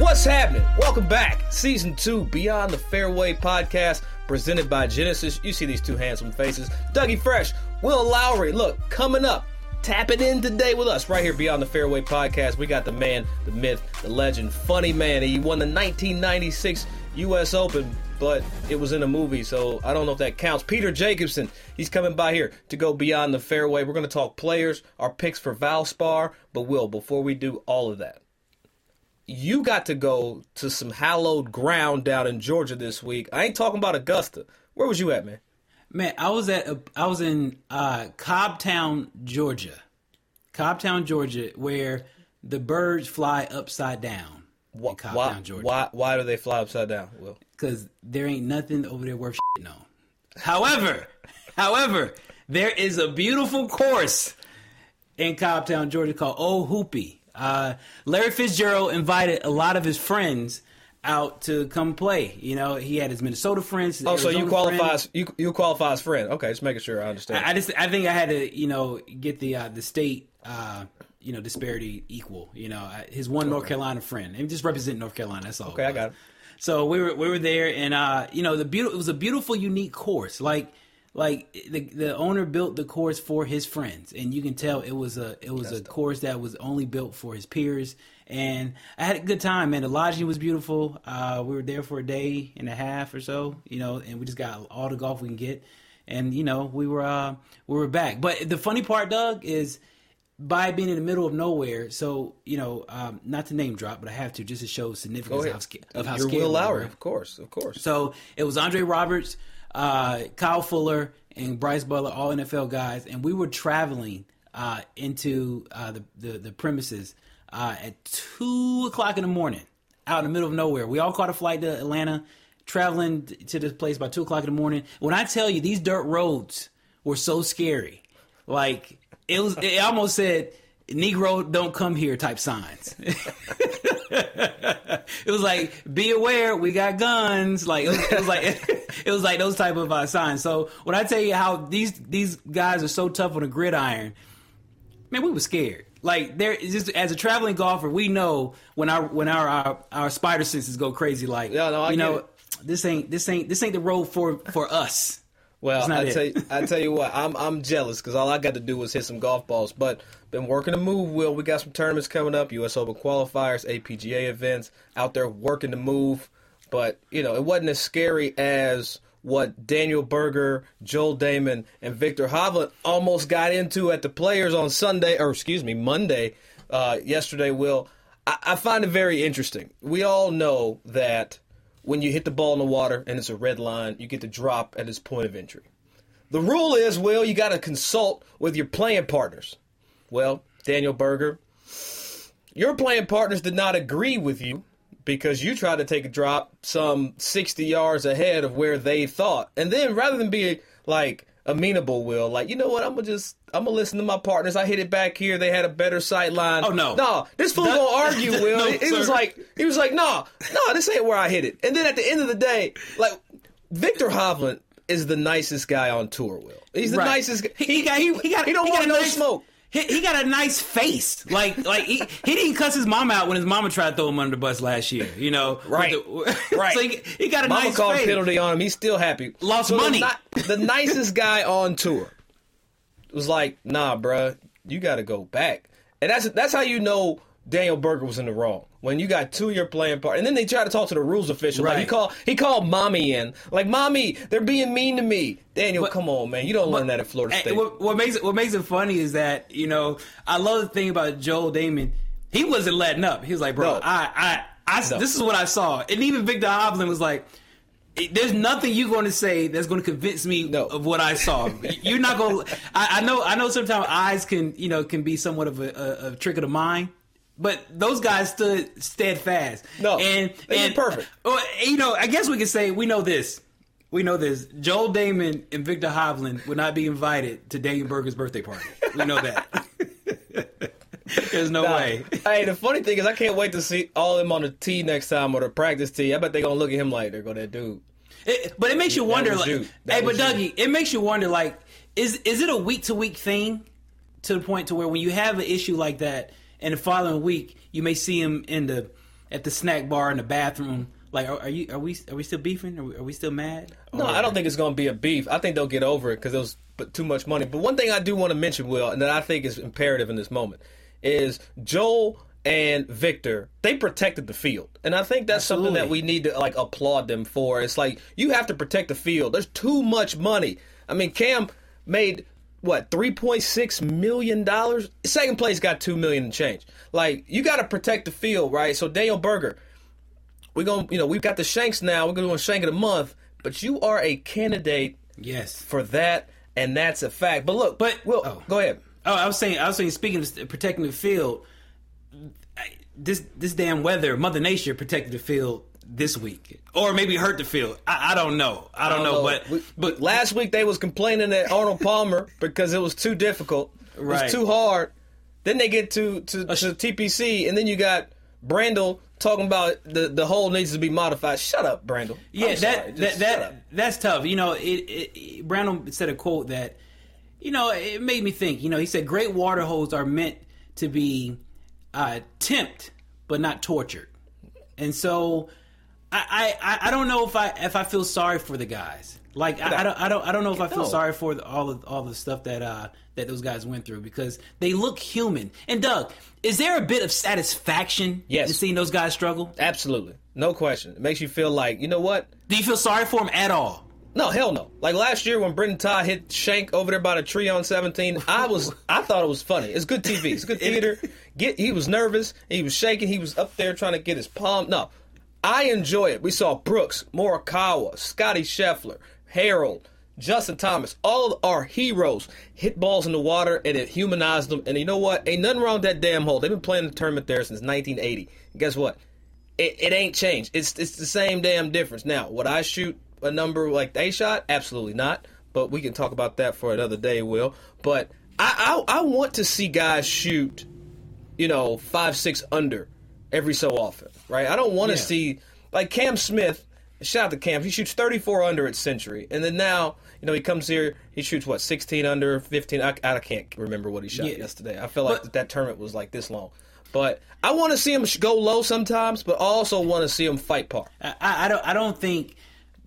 What's happening? Welcome back. Season 2 Beyond the Fairway podcast presented by Genesis. You see these two handsome faces. Dougie Fresh, Will Lowry. Look, coming up. Tap it in today with us right here Beyond the Fairway podcast. We got the man, the myth, the legend, funny man. He won the 1996 U.S. Open, but it was in a movie, so I don't know if that counts. Peter Jacobsen, he's coming by here to go beyond the fairway. We're going to talk players, our picks for Valspar, but Will, before we do all of that, you got to go to some hallowed ground down in Georgia this week. I ain't talking about Augusta. Where was you at, man? Man, I was at I was in uh, Cobbtown, Georgia. Cobbtown, Georgia, where the birds fly upside down. Why, why, why, why do they fly upside down? Will because there ain't nothing over there worth shitting on. However, however, there is a beautiful course in Cobbtown, Georgia called Ohoopee. Uh, Larry Fitzgerald invited a lot of his friends out to come play. You know, he had his Minnesota friends. His oh, so you qualify as you you qualify as friend? Okay, just making sure I understand. I, I just I think I had to you know get the uh, the state uh, you know disparity equal. You know, his one okay. North Carolina friend and just represent North Carolina. That's all. Okay, I got it. So we were we were there, and uh, you know the beautiful. It was a beautiful, unique course. Like like the the owner built the course for his friends, and you can tell it was a it was That's a dope. course that was only built for his peers. And I had a good time, man. The lodging was beautiful. Uh, we were there for a day and a half or so, you know, and we just got all the golf we can get. And you know, we were uh, we were back. But the funny part, Doug, is by being in the middle of nowhere. So you know, um, not to name drop, but I have to just to show significance of how, of how You're Will Lowry, of course, of course. So it was Andre Roberts uh, Kyle Fuller and Brice Butler, all NFL guys, and we were traveling uh, into uh, the, the, the premises uh, at two o'clock in the morning, out in the middle of nowhere. We all caught a flight to Atlanta, traveling to this place by two o'clock in the morning. When I tell you these dirt roads were so scary, like it was, it almost said Negro don't come here type signs. it was like, be aware, we got guns. Like it was, it was like it was like those type of uh, signs. So when I tell you how these these guys are so tough on a gridiron, man, we were scared. Like there, just as a traveling golfer, we know when our when our our, our spider senses go crazy. Like yeah, no, you know, it. this ain't this ain't this ain't the road for for us. Well, I tell you, I tell you what, I'm I'm jealous because all I got to do was hit some golf balls. But been working to move. Will we got some tournaments coming up? U.S. Open qualifiers, APGA events out there working to move. But you know, it wasn't as scary as what Daniel Berger, Joel Dahmen, and Viktor Hovland almost got into at the Players on Sunday, or excuse me, Monday. Uh, yesterday, Will. I, I find it very interesting. We all know that when you hit the ball in the water and it's a red line, you get to drop at its point of entry. The rule is, well, you got to consult with your playing partners. Well, Daniel Berger, your playing partners did not agree with you because you tried to take a drop some 60 yards ahead of where they thought. And then rather than be like, amenable will. Like you know what? I'm gonna just i'm gonna listen to my partners. I hit it back here. They had a better sight line oh no. No this fool that, gonna argue will. No, he, was like he was like no no this ain't where i hit it. And then at the end of the day like viktor hovland is the nicest guy on tour will. He's the right. nicest guy. he, he, got he, he got he don't he want no nice, smoke he, he, got a nice face. Like like he, he didn't cuss his mom out when his mama tried to throw him under the bus last year. You know, right? The, right. so he, he, got a mama nice called face. penalty on him. He's still happy. Lost so money. The, the nicest guy on tour was like, nah, bruh, you got to go back, and that's that's how you know Daniel Berger was in the wrong when you got two of your playing part, and then they try to talk to the rules official. Like he called he called mommy in, like mommy, they're being mean to me. Daniel, But- come on, man, you don't learn that at Florida State. What, what makes it what makes it funny is that you know I love the thing about Joel Dahmen. He wasn't letting up. He was like, "Bro, No. I, I, I No. this is what I saw." And even Viktor Hovland was like, "There's nothing you're going to say that's going to convince me No. of what I saw. You're not going. to I, I know. I know. Sometimes eyes can you know can be somewhat of a, a, a trick of the mind." But those guys stood steadfast. No, and and perfect. well, you know, I guess we can say we know this. We know this. Joel Dahmen and Viktor Hovland would not be invited to Daniel Berger's birthday party. We know that. There's no Nah. way. Hey, the funny thing is, I can't wait to see all of them on the tee next time or the practice tee. I bet they're gonna look at him like they're gonna that dude. It- but it makes you wonder. Like, you. Hey, but you. Dougie, it makes you wonder. Like, is is it a week to week thing to the point to where when you have an issue like that, and the following week you may see him in the at the snack bar in the bathroom. Like, are, are you are we are we still beefing? Are we, are we still mad? No, Or- I don't think it's going to be a beef. I think they'll get over it because it was too much money. But one thing I do want to mention, Will, and that I think is imperative in this moment, is Joel and Viktor. They protected the field, and I think that's something that we need to like applaud them for. It's like you have to protect the field. There's too much money. I mean, Cam made what three point six million dollars. Second place got two million and change. Like you got to protect the field, right? So Daniel Berger, we're gonna, you know, we've got the Shanks now. We're going to do a Shank of the month, but you are a candidate Yes. for that, and that's a fact. But look, But- Will, oh. go ahead. Oh, I was saying, I was saying, speaking of protecting the field, this this damn weather, Mother Nature protected the field this week, or maybe hurt the field. I, I don't know. I don't, know, but We- but last week they was complaining at Arnold Palmer because it was too difficult, it was too hard. Then they get to to, to TPC, and then you got Brandel talking about the the hole needs to be modified. Shut up, Brandel. yeah, that that that that's tough. You know, it, it, it Brandel said a quote that you know it made me think. You know, he said, "Great water holes are meant to be uh, tempt, but not tortured." And so, I, I I don't know if I if I feel sorry for the guys. Like I, I don't I don't I don't know if I feel sorry for the, all of all the stuff that uh that those guys went through because they look human. And Doug, is there a bit of satisfaction Yes. in seeing those guys struggle? Absolutely, no question. It makes you feel like you know what. Do you feel sorry for them at all? No, hell no. Like last year when Brendon Todd hit Shank over there by the tree on 17, I was I thought it was funny. It's good TV. It's good theater. Get he was nervous. He was shaking. He was up there trying to get his palm. No. I enjoy it. We saw Brooks, Morikawa, Scotty Scheffler, Harold, Justin Thomas, all our heroes hit balls in the water and it humanized them. And you know what? Ain't nothing wrong with that damn hole. They've been playing the tournament there since 1980. And guess what? it, it ain't changed. It's it's the same damn difference. Now, would I shoot a number like they shot? Absolutely not. But we can talk about that for another day, Will. But I I, I want to see guys shoot, you know, five six under every so often, right? I don't want to Yeah. see like Cam Smith. Shout out to Cam. He shoots 34 under at Sentry, and then now you know he comes here. He shoots what 16 under, 15. I, I can't remember what he shot Yeah. yesterday. I feel like But- that, tournament was like this long. But I want to see him go low sometimes, but I also want to see him fight par. I, I don't I don't think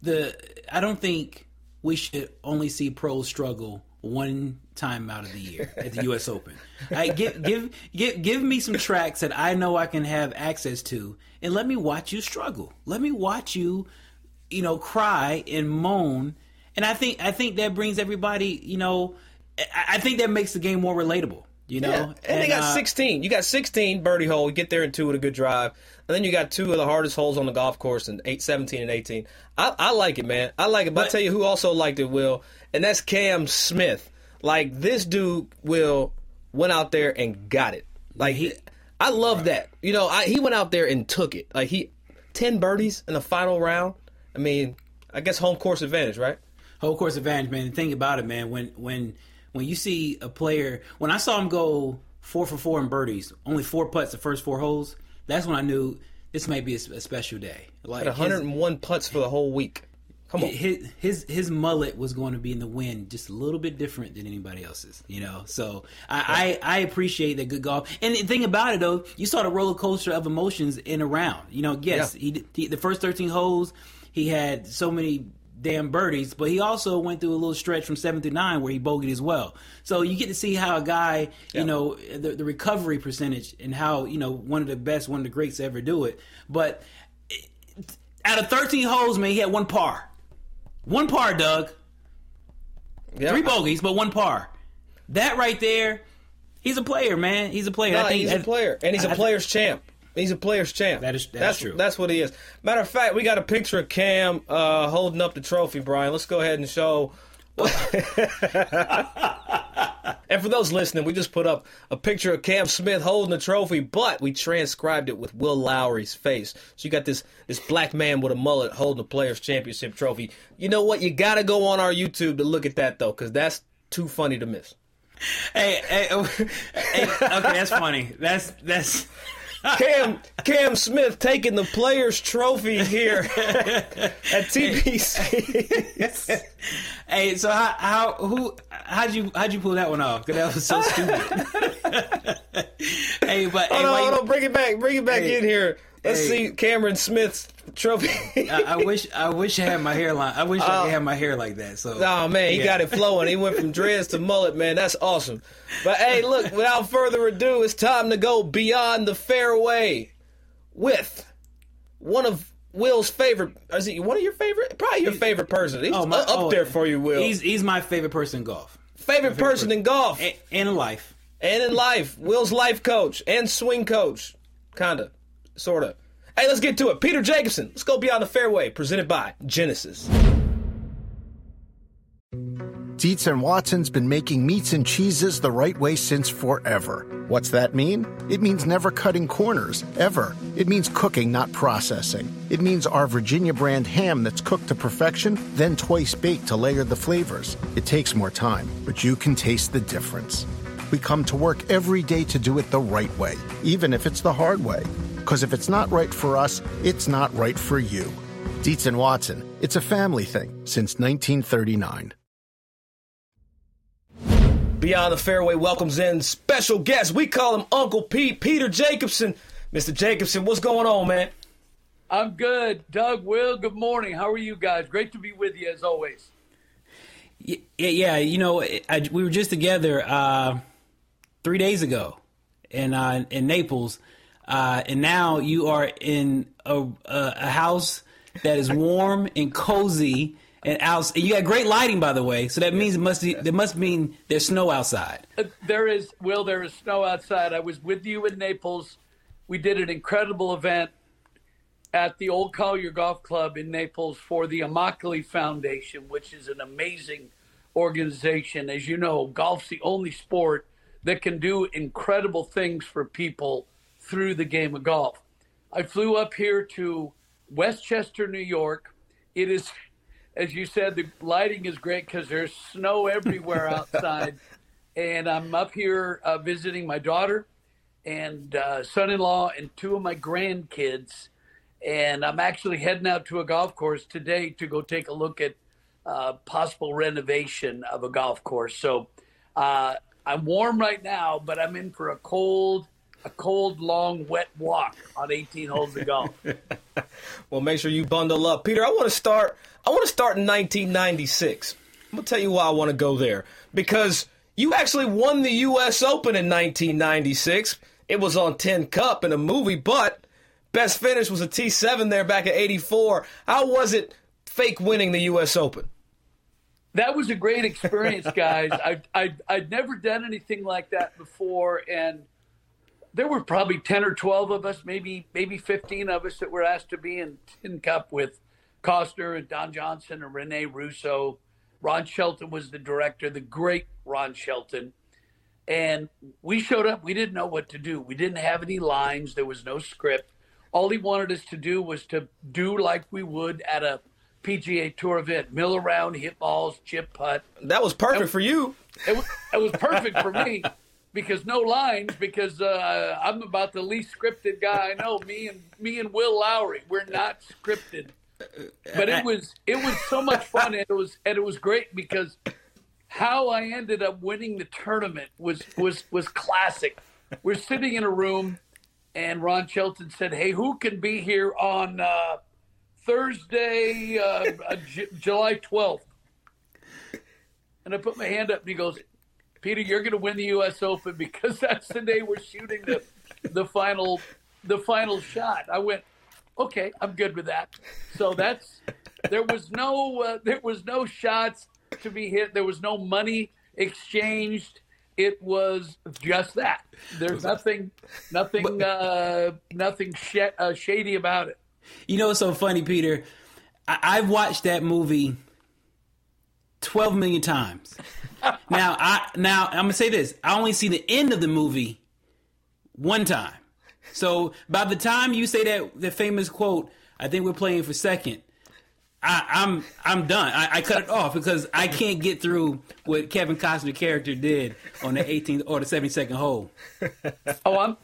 the I don't think we should only see pros struggle one time out of the year at the U.S. Open. I give give give give me some tracks that I know I can have access to, and let me watch you struggle. Let me watch you, you know, cry and moan. And I think I think that brings everybody, you know, I, I think that makes the game more relatable. You know, Yeah. And, they got uh, 16. You got 16 birdie hole. You get there in two with a good drive. And then you got two of the hardest holes on the golf course in 8, 17 and 18. I, I like it, man. I like it. But, I tell you who also liked it, Will, and that's Cam Smith. Like, this dude, Will, went out there and got it. Like, he, I love that. You know, I, he went out there and took it. Like, he, 10 birdies in the final round. I mean, I guess home course advantage, right? Home course advantage, man. The thing about it, man, when when when you see a player, when I saw him go four for four in birdies, only four putts the first four holes, that's when I knew this might be a, a special day. Like At 101 putts for the whole week. Come on. his, his his mullet was going to be in the wind just a little bit different than anybody else's, you know. So I, I I appreciate that good golf. And the thing about it though, you saw the roller coaster of emotions in a round. You know, yes, Yeah. he, he the first thirteen holes, he had so many damn birdies, but he also went through a little stretch from seven through nine where he bogeyed as well. So you get to see how a guy, yeah. you know, the, the, recovery percentage and how you know one of the best, one of the greats to ever do it. But out of thirteen holes, man, he had one par, one par, Doug. Yeah. Three bogeys, but one par. That right there, he's a player, man. He's a player. I think he's a player, and he's a player's champ. He's a player's champ. That is that's, that's, true. That's what he is. Matter of fact, we got a picture of Cam uh, holding up the trophy. Brian, let's go ahead and show. and for those listening, we just put up a picture of Cam Smith holding the trophy, but we transcribed it with Will Lowry's face. So you got this this black man with a mullet holding the Players Championship trophy. You know what? You got to go on our YouTube to look at that though, because that's too funny to miss. Hey, hey, hey, okay, that's funny. That's that's Cam Cam Smith taking the Players Trophy here at TPC. hey, so how how who how'd you how'd you pull that one off? Because that was so stupid. hey, but hold hey, on, hold on, bring it back, bring it back hey, in here. Let's hey, see Cameron Smith's trophy. I, I, wish I wish I had my hairline. I wish uh, I could oh. have my hair like that. So Oh man, he yeah. got it flowing. He went from dreads to mullet, man. That's awesome. But hey, look, without further ado, it's time to go beyond the fairway with one of Will's favorite. Is he one of your favorite? Probably your favorite person. He's oh, my, up oh, there for you, Will. He's he's my favorite person in golf. Favorite, favorite person, person, in golf and, and in life. And in life, Will's life coach and swing coach, kinda, sorta. Hey, let's get to it. Peter Jacobsen, let's go beyond the fairway, presented by Genesis. Dietz and Watson's been making meats and cheeses the right way since forever. What's that mean? It means never cutting corners, ever. It means cooking, not processing. It means our Virginia brand ham that's cooked to perfection, then twice baked to layer the flavors. It takes more time, but you can taste the difference. We come to work every day to do it the right way, even if it's the hard way. Because if it's not right for us, it's not right for you. Dietz and Watson, it's a family thing since 1939. Beyond the Fairway welcomes in special guest. We call him Uncle Pete, Peter Jacobsen. Mr. Jacobsen, what's going on, man? I'm good. Doug, Will, good morning. How are you guys? Great to be with you as always. Yeah, yeah you know, I, we were just together uh, three days ago in, uh, in Naples uh, and now you are in a, a, house that is warm and cozy and out. You got great lighting, by the way. So that means it must be, that must mean there's snow outside. Uh, there is, Will. There is snow outside. I was with you in Naples. We did an incredible event at the Old Collier Golf Club in Naples for the Immokalee Foundation, which is an amazing organization. As you know, golf's the only sport that can do incredible things for people through the game of golf. I flew up here to Westchester, New York. It is, as you said, the lighting is great because there's snow everywhere outside. and I'm up here uh, visiting my daughter and uh, son in law and two of my grandkids. And I'm actually heading out to a golf course today to go take a look at uh, possible renovation of a golf course. So uh, I'm warm right now, but I'm in for a cold a cold, long, wet walk on 18 holes of golf. well, make sure you bundle up, Peter. I want to start. I want to start in 1996. I'm gonna tell you why I want to go there because you actually won the U.S. Open in 1996. It was on Tin Cup in a movie, but best finish was a T7 there back at 84. How was it fake winning the U.S. Open? That was a great experience, guys. I, I, I'd never done anything like that before, and there were probably 10 or 12 of us, maybe maybe 15 of us that were asked to be in Tin Cup with Costner and Don Johnson and Rene Russo. Ron Shelton was the director, the great Ron Shelton. And we showed up. We didn't know what to do. We didn't have any lines. There was no script. All he wanted us to do was to do like we would at a PGA Tour event, mill around, hit balls, chip putt. That was perfect for you. It, it was perfect for me because no lines because uh, I'm about the least scripted guy I know. Me and me and Will Lowry, we're not scripted. But it was it was so much fun and it was and it was great because how I ended up winning the tournament was was was classic. We're sitting in a room and Ron Shelton said, "Hey, who can be here on uh, Thursday, uh, uh, J- July 12th. And I put my hand up and he goes, Peter, you're going to win the U.S. Open because that's the day we're shooting the, the final the final shot. I went, okay, I'm good with that. So that's there was no uh, there was no shots to be hit. There was no money exchanged. It was just that. There's nothing nothing uh, nothing sh- uh, shady about it. You know what's so funny, Peter? I- I've watched that movie twelve million times. now, I now I'm gonna say this: I only see the end of the movie one time. So by the time you say that the famous quote, I think we're playing for second. I, I'm I'm done. I, I cut it off because I can't get through what Kevin Costner character did on the 18th or the 72nd hole. Oh, I'm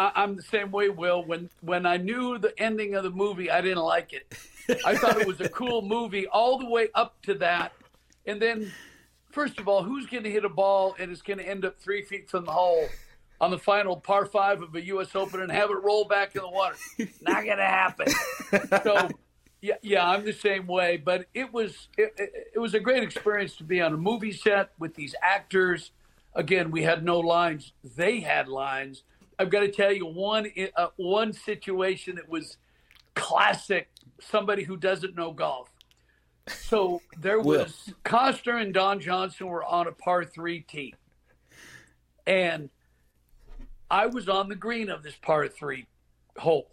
I, I'm the same way, Will. When when I knew the ending of the movie, I didn't like it. I thought it was a cool movie all the way up to that, and then first of all, who's going to hit a ball and it's going to end up three feet from the hole on the final par five of a U.S. Open and have it roll back in the water? Not going to happen. So. Yeah, yeah, I'm the same way. But it was it, it, it was a great experience to be on a movie set with these actors. Again, we had no lines; they had lines. I've got to tell you one uh, one situation that was classic. Somebody who doesn't know golf. So there was Costner and Don Johnson were on a par three tee, and I was on the green of this par three hole,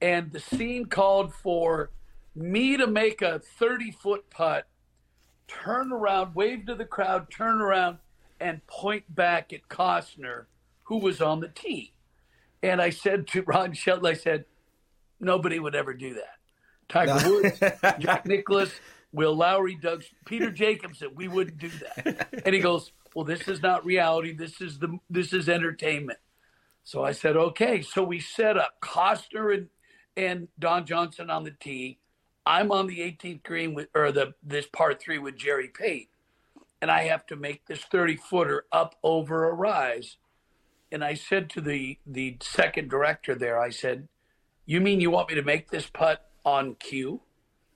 and the scene called for me to make a 30 foot putt, turn around, wave to the crowd, turn around, and point back at Costner, who was on the tee. And I said to Ron Shelton, I said, nobody would ever do that. Tiger Woods, Jack Nicklaus, Will Lowry, Doug, Peter Jacobsen, we wouldn't do that. And he goes, well, this is not reality. This is the this is entertainment. So I said, okay. So we set up Costner and and Don Johnson on the tee. I'm on the 18th green with, or the this part three with Jerry Pate, and I have to make this 30 footer up over a rise. And I said to the the second director there, I said, "You mean you want me to make this putt on cue?"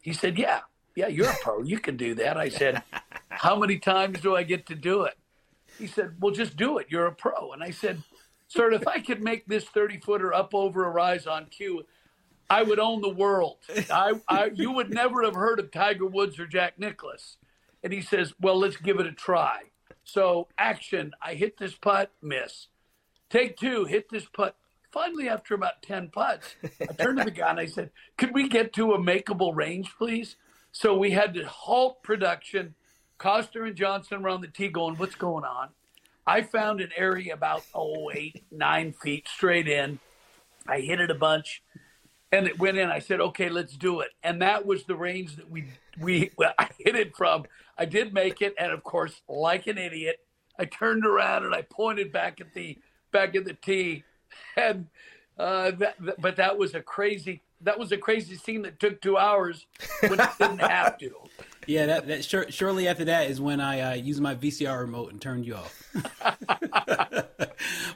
He said, "Yeah, yeah, you're a pro. You can do that." I said, "How many times do I get to do it?" He said, "Well, just do it. You're a pro." And I said, "Sir, if I could make this 30 footer up over a rise on cue." I would own the world. I, I, you would never have heard of Tiger Woods or Jack Nicklaus. And he says, Well, let's give it a try. So, action. I hit this putt, miss. Take two, hit this putt. Finally, after about 10 putts, I turned to the guy and I said, Could we get to a makeable range, please? So we had to halt production. Costner and Johnson were on the tee going, What's going on? I found an area about, oh, eight, nine feet straight in. I hit it a bunch and it went in. I said, "Okay, let's do it." And that was the range that we we well, I hit it from. I did make it, and of course, like an idiot, I turned around and I pointed back at the back in the tee, and uh, that, that, but that was a crazy that was a crazy scene that took two hours when it didn't have to. Yeah, that, that sure, shortly after that is when I uh, used my VCR remote and turned you off.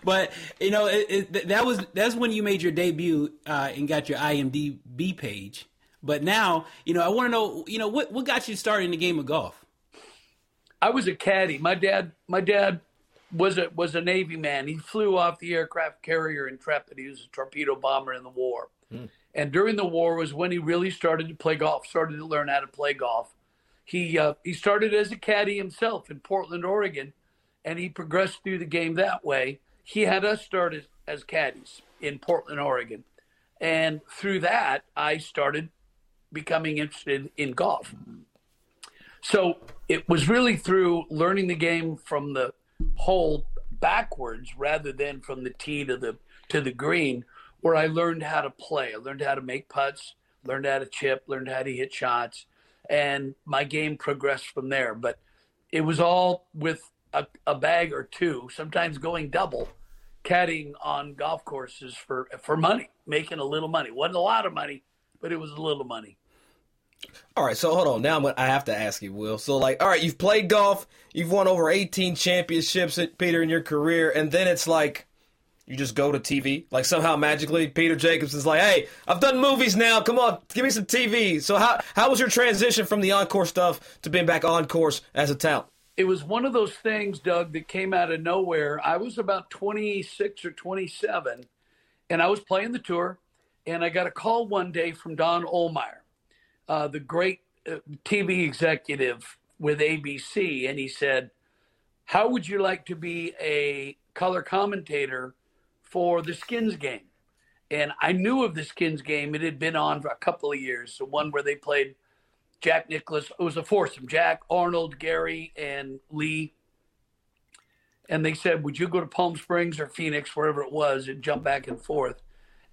but you know, it, it, that was that's when you made your debut uh, and got your IMDb page. But now, you know, I want to know, you know, what what got you started in the game of golf? I was a caddy. My dad, my dad was a was a Navy man. He flew off the aircraft carrier Intrepid. He was a torpedo bomber in the war. Mm. And during the war was when he really started to play golf. Started to learn how to play golf. He uh, he started as a caddy himself in Portland, Oregon, and he progressed through the game that way. He had us started as caddies in Portland, Oregon, and through that, I started becoming interested in golf. So it was really through learning the game from the hole backwards rather than from the tee to the to the green where I learned how to play. I learned how to make putts, learned how to chip, learned how to hit shots, and my game progressed from there. But it was all with a, a bag or two, sometimes going double, caddying on golf courses for for money, making a little money. wasn't a lot of money, but it was a little money. All right, so hold on. Now gonna, I have to ask you, Will. So, like, all right, you've played golf, you've won over 18 championships, Peter, in your career, and then it's like, You just go to TV, like somehow magically, Peter Jacobs is like, "Hey, I've done movies now. Come on, give me some TV." So how how was your transition from the encore stuff to being back on course as a talent? It was one of those things, Doug, that came out of nowhere. I was about 26 or 27, and I was playing the tour, and I got a call one day from Don Ohlmeyer, uh, the great uh, TV executive with ABC, and he said, "How would you like to be a color commentator for the Skins game?" And I knew of the Skins game; it had been on for a couple of years. The one where they played Jack Nicklaus. It was a foursome: Jack, Arnold, Gary, and Lee. And they said, "Would you go to Palm Springs or Phoenix, wherever it was, and jump back and forth,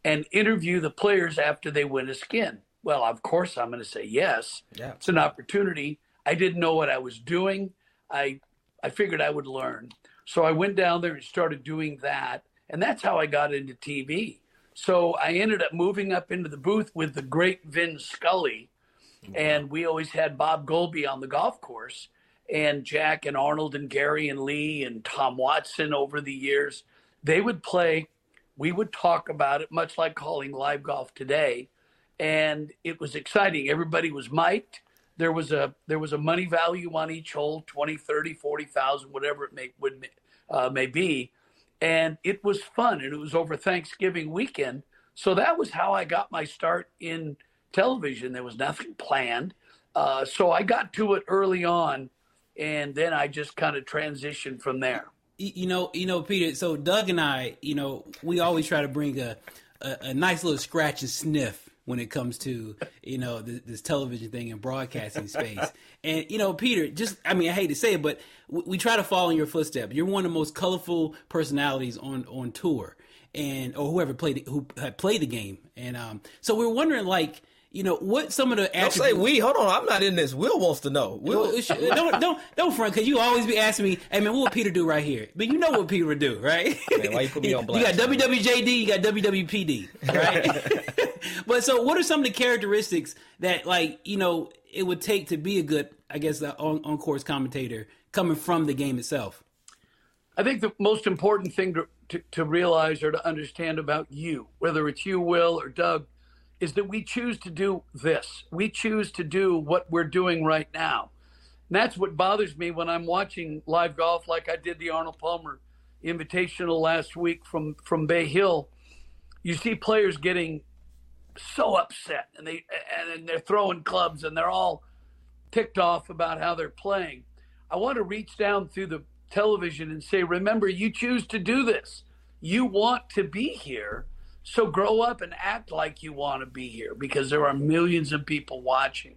and interview the players after they win a skin?" Well, of course, I'm going to say yes. Yeah. It's an opportunity. I didn't know what I was doing. I I figured I would learn. So I went down there and started doing that, and that's how I got into TV. So I ended up moving up into the booth with the great Vin Scully, mm-hmm. and we always had Bob Goalby on the golf course, and Jack and Arnold and Gary and Lee and Tom Watson over the years. They would play. We would talk about it, much like calling live golf today, and it was exciting. Everybody was mic'd. There was a there was a money value on each hole 20 30 40,000 whatever it may would uh, may be. And it was fun and it was over Thanksgiving weekend. So that was how I got my start in television. There was nothing planned. Uh, so I got to it early on and then I just kind of transitioned from there. You know you know Peter so Doug and I you know we always try to bring a a, a nice little scratch and sniff when it comes to you know this, this television thing and broadcasting space. And you know, Peter, just I mean, I hate to say it, but we, we, try to follow in your footsteps. You're one of the most colorful personalities on on tour, and or whoever played who had played the game. And um, so we're wondering, like. You know what? Some of the attributes... don't say we. Hold on, I'm not in this. Will wants to know. Will, don't don't don't front because you always be asking me. Hey man, what would Peter do right here? But you know what Peter would do, right? Man, why you put me on blast? You got WWJD, you got WWPD, right? but so, what are some of the characteristics that, like, you know, it would take to be a good, I guess, uh, on, on course commentator coming from the game itself? I think the most important thing to, to, to, realize or to understand about you, whether it's you, Will, or Doug, is that we choose to do this. We choose to do what we're doing right now. And that's what bothers me when I'm watching live golf, like I did the Arnold Palmer Invitational last week from, from Bay Hill. You see players getting so upset and they and they're throwing clubs and they're all ticked off about how they're playing. I want to reach down through the television and say, remember, you choose to do this. You want to be here. So grow up and act like you want to be here because there are millions of people watching.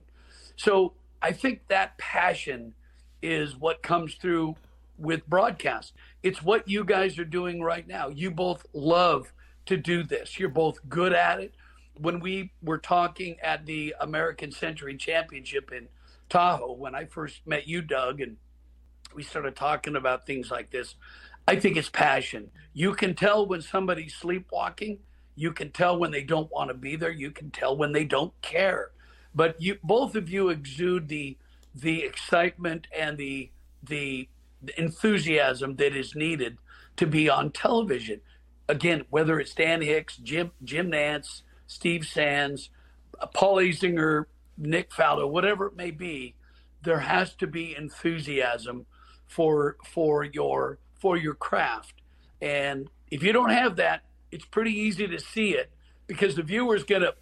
So I think that passion is what comes through with broadcast. It's what you guys are doing right now. You both love to do this. You're both good at it when we were talking at the American Century Championship in Tahoe, when I first met you, Doug, and we started talking about things like this, I think it's passion. You can tell when somebody's sleepwalking. You can tell when they don't want to be there. You can tell when they don't care. But you, both of you, exude the the excitement and the the, enthusiasm that is needed to be on television. Again, whether it's Dan Hicks, Jim Jim Nantz, Steve Sands, Paul Azinger, Nick Faldo, whatever it may be, there has to be enthusiasm for for your for your craft. And if you don't have that, it's pretty easy to see it because the viewer's gonna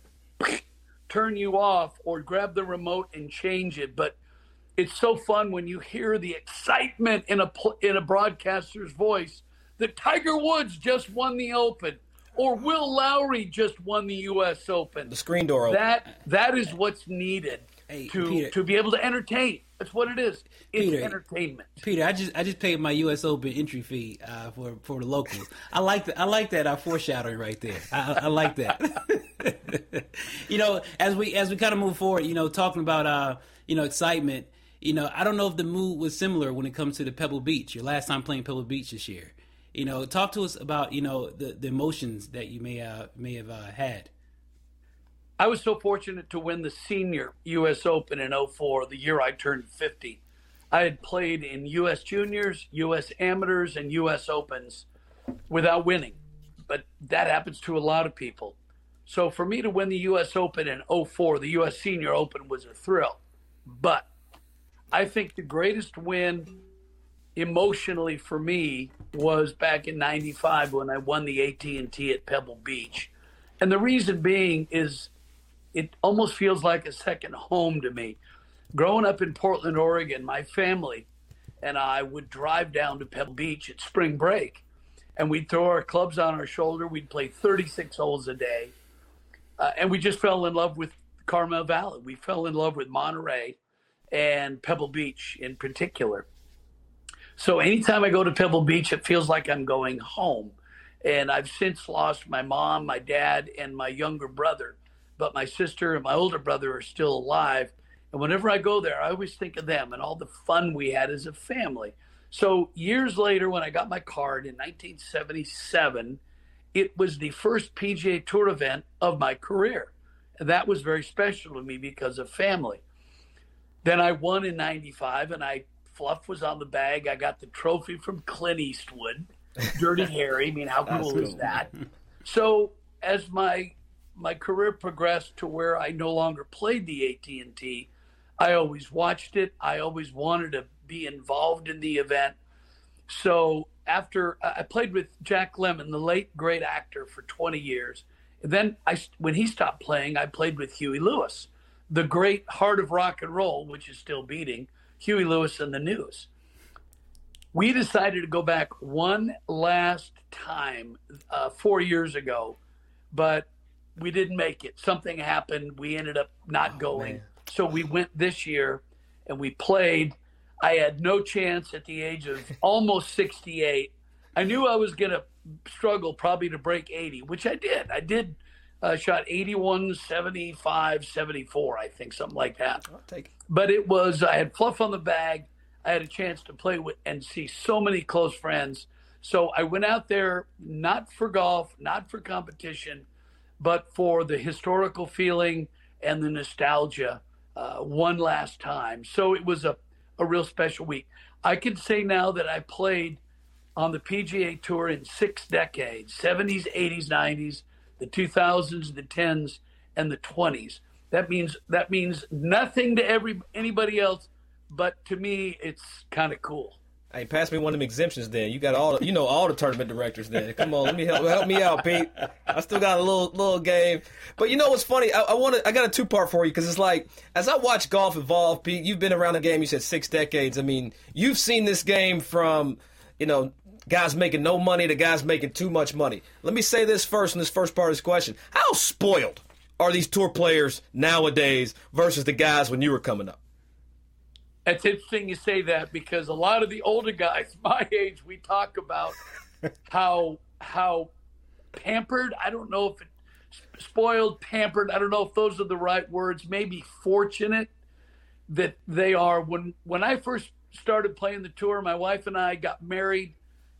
turn you off or grab the remote and change it. But it's so fun when you hear the excitement in a in a broadcaster's voice that Tiger Woods just won the Open or Will Lowry just won the U.S. Open. The screen door open. That that is what's needed hey, to Peter, to be able to entertain. That's what it is. It's Peter, entertainment. Peter, I just I just paid my U.S. Open entry fee uh, for for the locals. I like that. I like that. Uh, foreshadowing right there. I, I like that. you know, as we as we kind of move forward, you know, talking about uh, you know, excitement. You know, I don't know if the mood was similar when it comes to the Pebble Beach. Your last time playing Pebble Beach this year. You know, talk to us about you know the, the emotions that you may uh, may have uh, had. I was so fortunate to win the senior U.S. Open in 04, the year I turned 50. I had played in U.S. juniors, U.S. amateurs, and U.S. Opens without winning. but that happens to a lot of people. So for me to win the U.S. Open in 04, the U.S. Senior Open was a thrill. But I think the greatest win emotionally for me was back in 95 when I won the AT&T at Pebble Beach. And the reason being is it almost feels like a second home to me. Growing up in Portland, Oregon, my family and I would drive down to Pebble Beach at spring break and we'd throw our clubs on our shoulder. We'd play 36 holes a day. Uh, and we just fell in love with Carmel Valley. We fell in love with Monterey and Pebble Beach in particular. So anytime I go to Pebble Beach, it feels like I'm going home. And I've since lost my mom, my dad, and my younger brother. But my sister and my older brother are still alive. And whenever I go there, I always think of them and all the fun we had as a family. So years later, when I got my card in 1977, it was the first PGA Tour event of my career. And that was very special to me because of family. Then I won in 95 and I fluff was on the bag. I got the trophy from Clint Eastwood, Dirty Harry. I mean, how cool, cool is that? So as my my career progressed to where I no longer played the AT&T, I always watched it. I always wanted to be involved in the event. So after I played with Jack Lemmon, the late great actor, for 20 years. And then I, when he stopped playing, I played with Huey Lewis, the great heart of rock and roll, which is still beating, Huey Lewis and the News. We decided to go back one last time uh, four years ago, but we didn't make it. Something happened. We ended up not oh, going. Man. So we went this year and we played I had no chance at the age of almost 68. I knew I was going to struggle probably to break 80, which I did. I did uh, shot 81, 75, 74, I think, something like that. I'll take it. But it was, I had fluff on the bag. I had a chance to play with and see so many close friends. So I went out there not for golf, not for competition, but for the historical feeling and the nostalgia uh, one last time. So it was a a real special week. I can say now that I played on the PGA Tour in six decades 70s, 80s, 90s, the 2000s, the 10s, and the 20s. That means that means nothing to every anybody else, but to me, it's kind of cool. Hey, pass me one of them exemptions. Then you got all you know all the tournament directors. Then come on, let me help help me out, Pete. I still got a little little game, but you know what's funny? I, I want to. I got a two part for you because it's like as I watch golf evolve, Pete. You've been around the game. You said six decades. I mean, you've seen this game from you know guys making no money to guys making too much money. Let me say this first in this first part of this question: How spoiled are these tour players nowadays versus the guys when you were coming up? It's interesting you say that because a lot of the older guys my age, we talk about how how pampered. I don't know if it spoiled, pampered. I don't know if those are the right words. Maybe fortunate that they are. When when I first started playing the tour, my wife and I got married,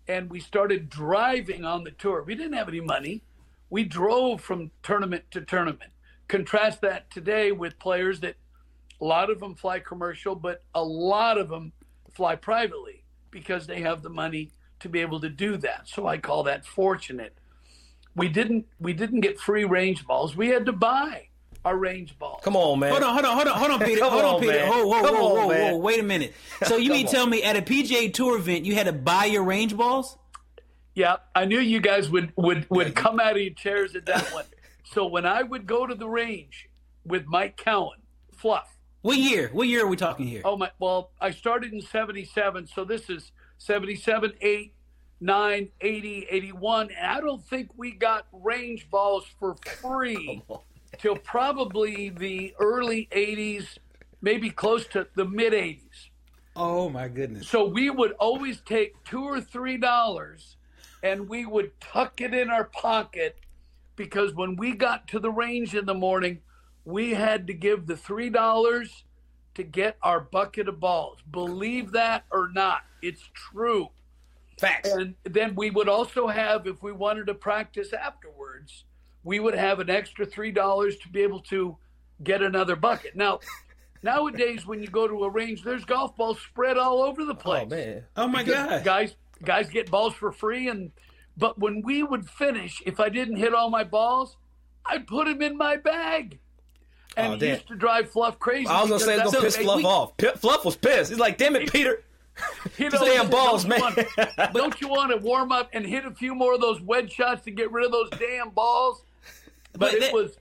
and we started driving on the tour. We didn't have any money. We drove from tournament to tournament. Contrast that today with players that a lot of them fly commercial, but a lot of them fly privately because they have the money to be able to do that. So I call that fortunate. We didn't we didn't get free range balls. We had to buy our range balls. Come on, man. Hold on, hold on, hold on, hold on, Peter. hold on, Peter. Man. Whoa, whoa, Come whoa, whoa, on, whoa. Wait a minute. So you mean on. tell me at a PGA Tour event you had to buy your range balls? Yeah, I knew you guys would would would come out of your chairs at that one. So when I would go to the range with Mike Cowan, Fluff, what year? What year are we talking here? Oh my! Well, I started in '77, so this is '77, '8, 9, 80, 81, and I don't think we got range balls for free till probably the early '80s, maybe close to the mid '80s. Oh my goodness! So we would always take two or three dollars, and we would tuck it in our pocket because when we got to the range in the morning we had to give the three dollars to get our bucket of balls. Believe that or not, it's true. Facts. And then we would also have, if we wanted to practice afterwards, we would have an extra three dollars to be able to get another bucket. Now, nowadays when you go to a range, there's golf balls spread all over the oh, place. Oh man! Oh my god! Guys, guys get balls for free, and But when we would finish, if I didn't hit all my balls, I'd put them in my bag. Oh, and Oh, it damn. used to drive Fluff crazy. I was gonna say it's that's gonna piss Fluff we- off. P- Fluff was pissed. He's like, "Damn it, Peter." You Those know, damn balls, don't you man. want- don't you want to warm up and hit a few more of those wedge shots to get rid of those damn balls? But, that- was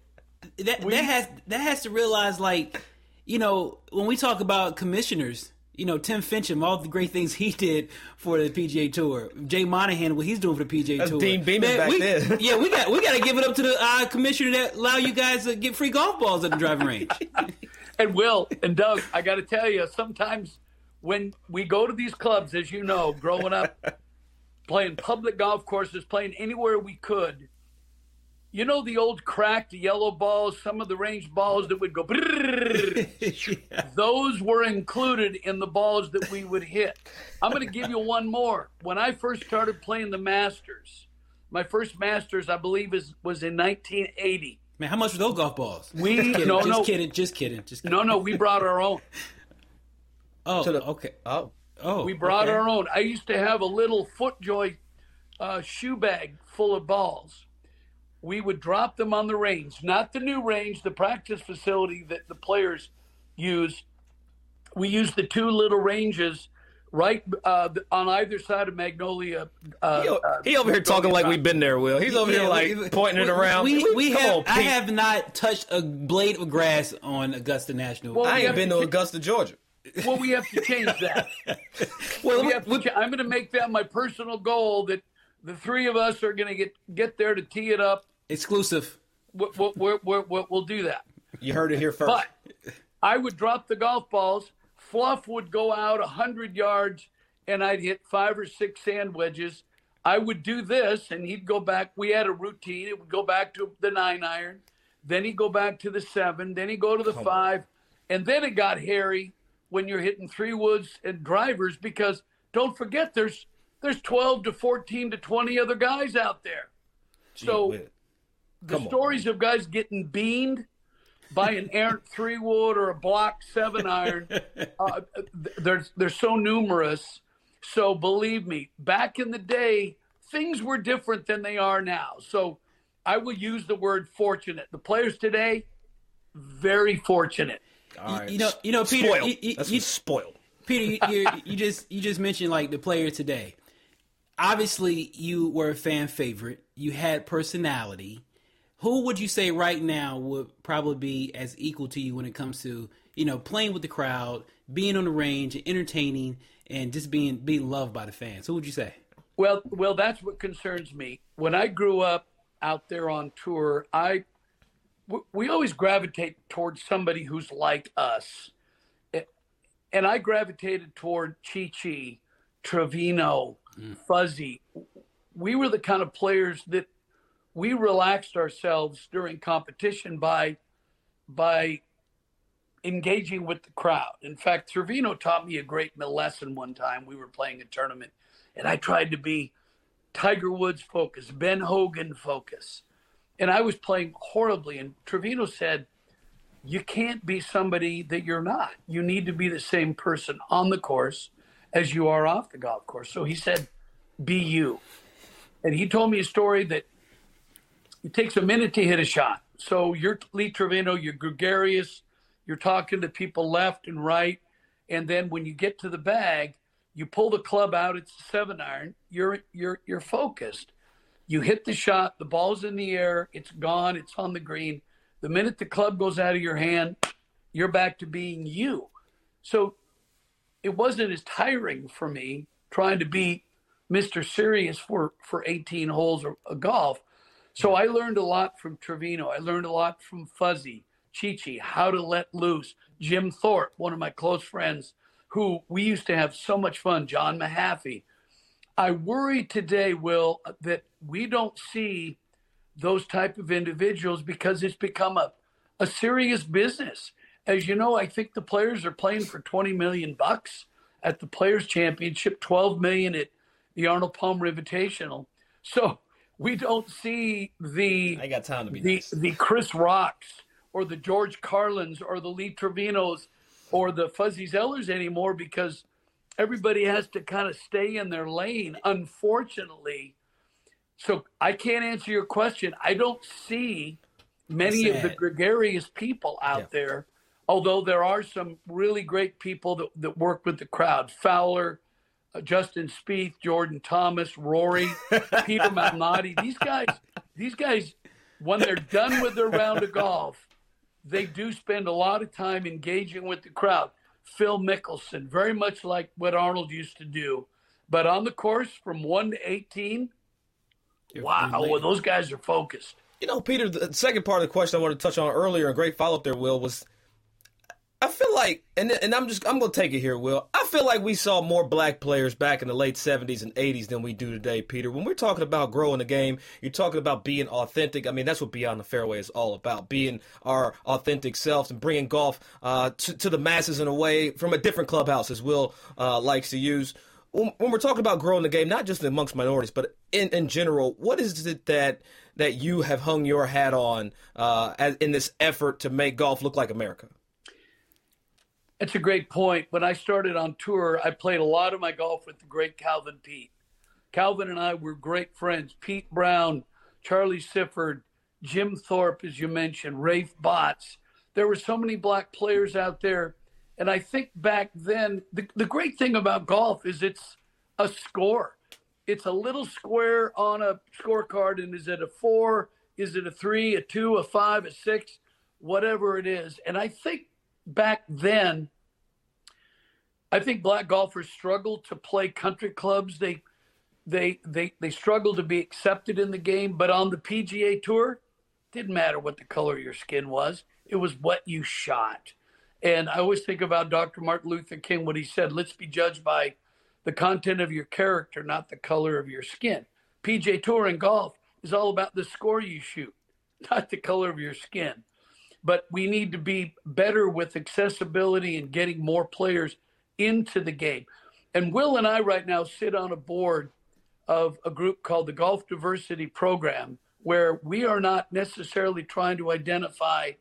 that We- that has that has to realize like you know when we talk about commissioners you know Tim Finchem all the great things he did for the PGA Tour. Jay Monahan what he's doing for the PGA That's Tour. Deane Beman back we, then. yeah we got we got to give it up to the uh, commissioner that allow you guys to get free golf balls at the driving range. And Will and Doug, I got to tell you, sometimes when we go to these clubs, as you know, growing up, playing public golf courses, playing anywhere we could, you know the old cracked yellow balls, some of the range balls that would go. brrrr? Those were included in the balls that we would hit. I'm going to give you one more. When I first started playing the Masters, my first Masters, I believe, is was in 1980. man how much were those golf balls We just kidding no just no kidding just kidding just kidding. no no we brought our own. oh the- okay Oh, oh We brought okay. our own. I used to have a little FootJoy uh, shoe bag full of balls. We would drop them on the range, not the new range, the practice facility that the players use. We used the two little ranges right uh, on either side of Magnolia. Uh, he, uh, he over here talking like we've been there. Will he's over Yeah, here like we- pointing it around. We, we have, on, I have not touched a blade of grass on Augusta National. Well, I we ain't been to- to Augusta, Georgia. Well, we have to change that. well, We we- have to cha- I'm going to make that my personal goal. That the three of us are going to get get there to tee it up. Exclusive. We'll, we'll do that. You heard it here first. But I would drop the golf balls. Fluff would go out 100 yards, and I'd hit five or six sand wedges. I would do this, and he'd go back. We had a routine. It would go back to the nine iron. Then he'd go back to the seven. Then he'd go to the five. And then it got hairy when you're hitting three woods and drivers because don't forget there's there's 12 to 14 to 20 other guys out there. so whiz. The Come on, stories of guys getting beaned by an errant three wood or a block seven iron, uh, they're they're so numerous. So believe me, back in the day, things were different than they are now. So I will use the word fortunate. The players today, very fortunate. All right. You know, you know, Peter. spoiled. You, you- That's you- spoiled. Peter, you, you, you just you just mentioned like the player today. Obviously, you were a fan favorite. You had personality. Who would you say right now would probably be as equal to you when it comes to you know playing with the crowd, being on the range, entertaining, and just being being loved by the fans? Who would you say? Well, well, that's what concerns me. When I grew up out there on tour, I w- we always gravitate towards somebody who's like us, and I gravitated toward Chi Chi, Trevino, mm. Fuzzy. We were the kind of players that we relaxed ourselves during competition by by engaging with the crowd. In fact, Trevino taught me a great lesson one time. We were playing a tournament, and I tried to be Tiger Woods focus, Ben Hogan focus. And I was playing horribly. And Trevino said, You can't be somebody that you're not. You need to be the same person on the course as you are off the golf course. So he said, Be you. And he told me a story that it takes a minute to hit a shot. So you're Lee Trevino, you're gregarious, you're talking to people left and right. And then when you get to the bag, you pull the club out, it's a seven iron, you're you're you're focused. You hit the shot, the ball's in the air, it's gone, it's on the green. The minute the club goes out of your hand, you're back to being you. So it wasn't as tiring for me trying to be Mr. Serious for, for 18 holes of, golf. So I learned a lot from Trevino. I learned a lot from Fuzzy, Chichi, how to let loose. Jim Thorpe, one of my close friends, who we used to have so much fun. John Mahaffey. I worry today, Will, that we don't see those type of individuals because it's become a, a serious business. As you know, I think the players are playing for 20 million bucks at the Players Championship, 12 million at the Arnold Palmer Invitational. So we don't see the I got time to be the nice. the Chris Rocks or the George Carlins or the Lee Trevinos or the Fuzzy Zoellers anymore because everybody has to kind of stay in their lane. Unfortunately, So I can't answer your question. I don't see many of the gregarious people out yeah. there, although there are some really great people that, that work with the crowd. Fowler, Justin Spieth, Jordan Thomas, Rory, Peter Malnati. These guys, these guys, when they're done with their round of golf, they do spend a lot of time engaging with the crowd. Phil Mickelson, very much like what Arnold used to do. But on the course from 1 to 18, You're wow, well, those guys are focused. You know, Peter, the second part of the question I wanted to touch on earlier, a great follow up there, Will, was I feel like, and and I'm just I'm gonna take it here, Will. I feel like we saw more black players back in the late '70s and '80s than we do today, Peter. When we're talking about growing the game, you're talking about being authentic. I mean, that's what Beyond the Fairway is all about: being our authentic selves and bringing golf uh, to, to, the masses in a way from a different clubhouse, as Will uh, likes to use. When, when we're talking about growing the game, not just amongst minorities, but in in general, what is it that that you have hung your hat on uh, as, in this effort to make golf look like America? That's a great point. When I started on tour, I played a lot of my golf with the great Calvin Peete. Calvin and I were great friends. Pete Brown, Charlie Sifford, Jim Thorpe, as you mentioned, Rafe Botts. There were so many black players out there. And I think back then, the, the great thing about golf is it's a score. It's a little square on a scorecard. And is it a four? Is it a three, a two, a five, a six, whatever it is? And I think back then, I think black golfers struggle to play country clubs. They they they they struggle to be accepted in the game, but on the PGA tour, it didn't matter what the color of your skin was. It was what you shot. And I always think about Dr. Martin Luther King when he said, "Let's be judged by the content of your character, not the color of your skin." PGA Tour and golf is all about the score you shoot, not the color of your skin. But we need to be better with accessibility and getting more players into the game. And Will and I right now sit on a board of a group called the Golf Diversity Program, where we are not necessarily trying to identify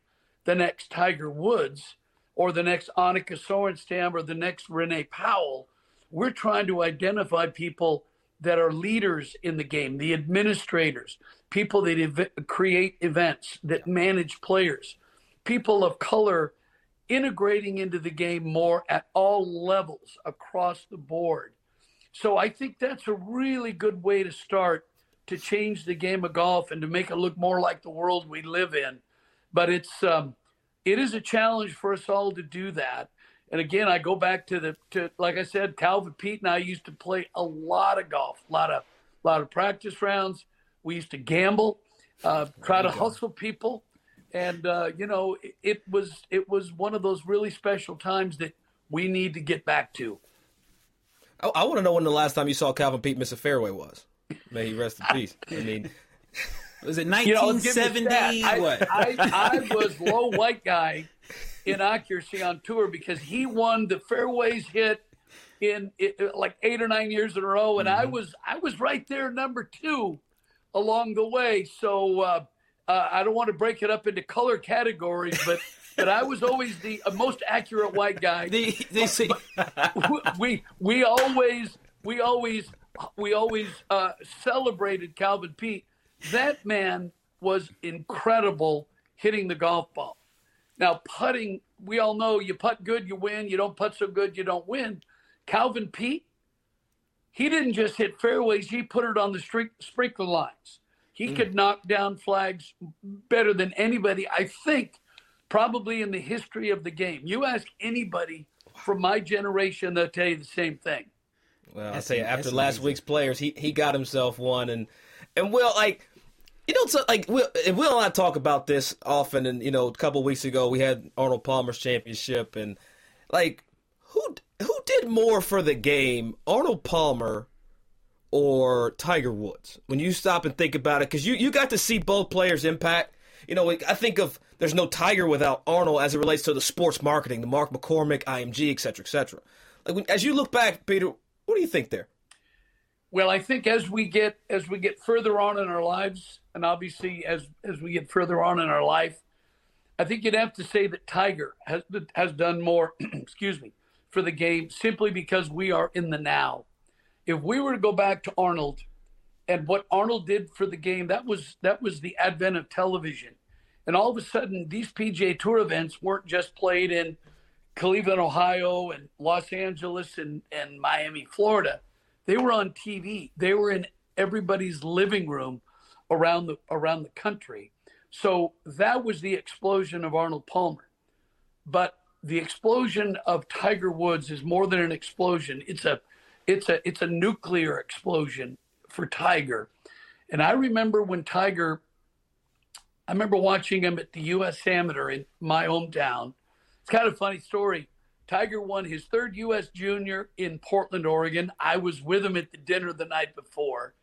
the next Tiger Woods or the next Annika Sorenstam or the next Renee Powell. We're trying to identify people that are leaders in the game, the administrators, people that ev- create events, that manage players, people of color integrating into the game more at all levels across the board. So I think that's a really good way to start to change the game of golf and to make it look more like the world we live in. But it's um, it is a challenge for us all to do that. And again, I go back to the to like I said, Calvin Peete and I used to play a lot of golf, a lot of a lot of practice rounds. We used to gamble, uh, try to hustle people and uh, you know it, it, was it was one of those really special times that we need to get back to. I, I want to know when the last time you saw Calvin Peete miss a fairway was. May he rest in peace. I mean. Was it 1970? You know, I, what? I, I was low white guy in accuracy on tour because he won the fairways hit in it, like eight or nine years in a row, and mm-hmm. I was I was right there number two along the way. So uh, uh, I don't want to break it up into color categories, but but I was always the uh, most accurate white guy. they, they say we we always we always we always uh, celebrated Calvin Peete. That man was incredible hitting the golf ball. Now putting, we all know you putt good, you win. You don't putt so good, you don't win. Calvin Peete, he didn't just hit fairways; he put it on the sprinkler lines. He mm. could knock down flags better than anybody, I think, probably in the history of the game. You ask anybody from my generation, they'll tell you the same thing. Well, I'll tell you, after last amazing. week's players, he, he got himself one. And, and well, like, you know, so, like, Will, Will and I talk about this often. And, you know, a couple weeks ago, we had Arnold Palmer's championship. And, like, who who did more for the game, Arnold Palmer or Tiger Woods when you stop and think about it because you, you got to see both players impact. You know, I think of there's no Tiger without Arnold as it relates to the sports marketing, the Mark McCormack, IMG, et cetera, et cetera. Like when, as you look back, Peter, what do you think there? Well, I think as we get as we get further on in our lives, and obviously as as we get further on in our life, I think you'd have to say that Tiger has has done more. excuse me, for the game simply because we are in the now if we were to go back to Arnold and what Arnold did for the game that was that was the advent of television, and all of a sudden these PGA Tour events weren't just played in Cleveland, Ohio, and Los Angeles and and Miami, Florida. They were on TV. They were in everybody's living room around the around the country. So that was the explosion of Arnold Palmer. But the explosion of Tiger Woods is more than an explosion. It's a it's a it's a nuclear explosion for Tiger. And I remember when Tiger I remember watching him at the US Amateur in my hometown. It's kind of a funny story. Tiger won his third US Junior in Portland, Oregon. I was with him at the dinner the night before.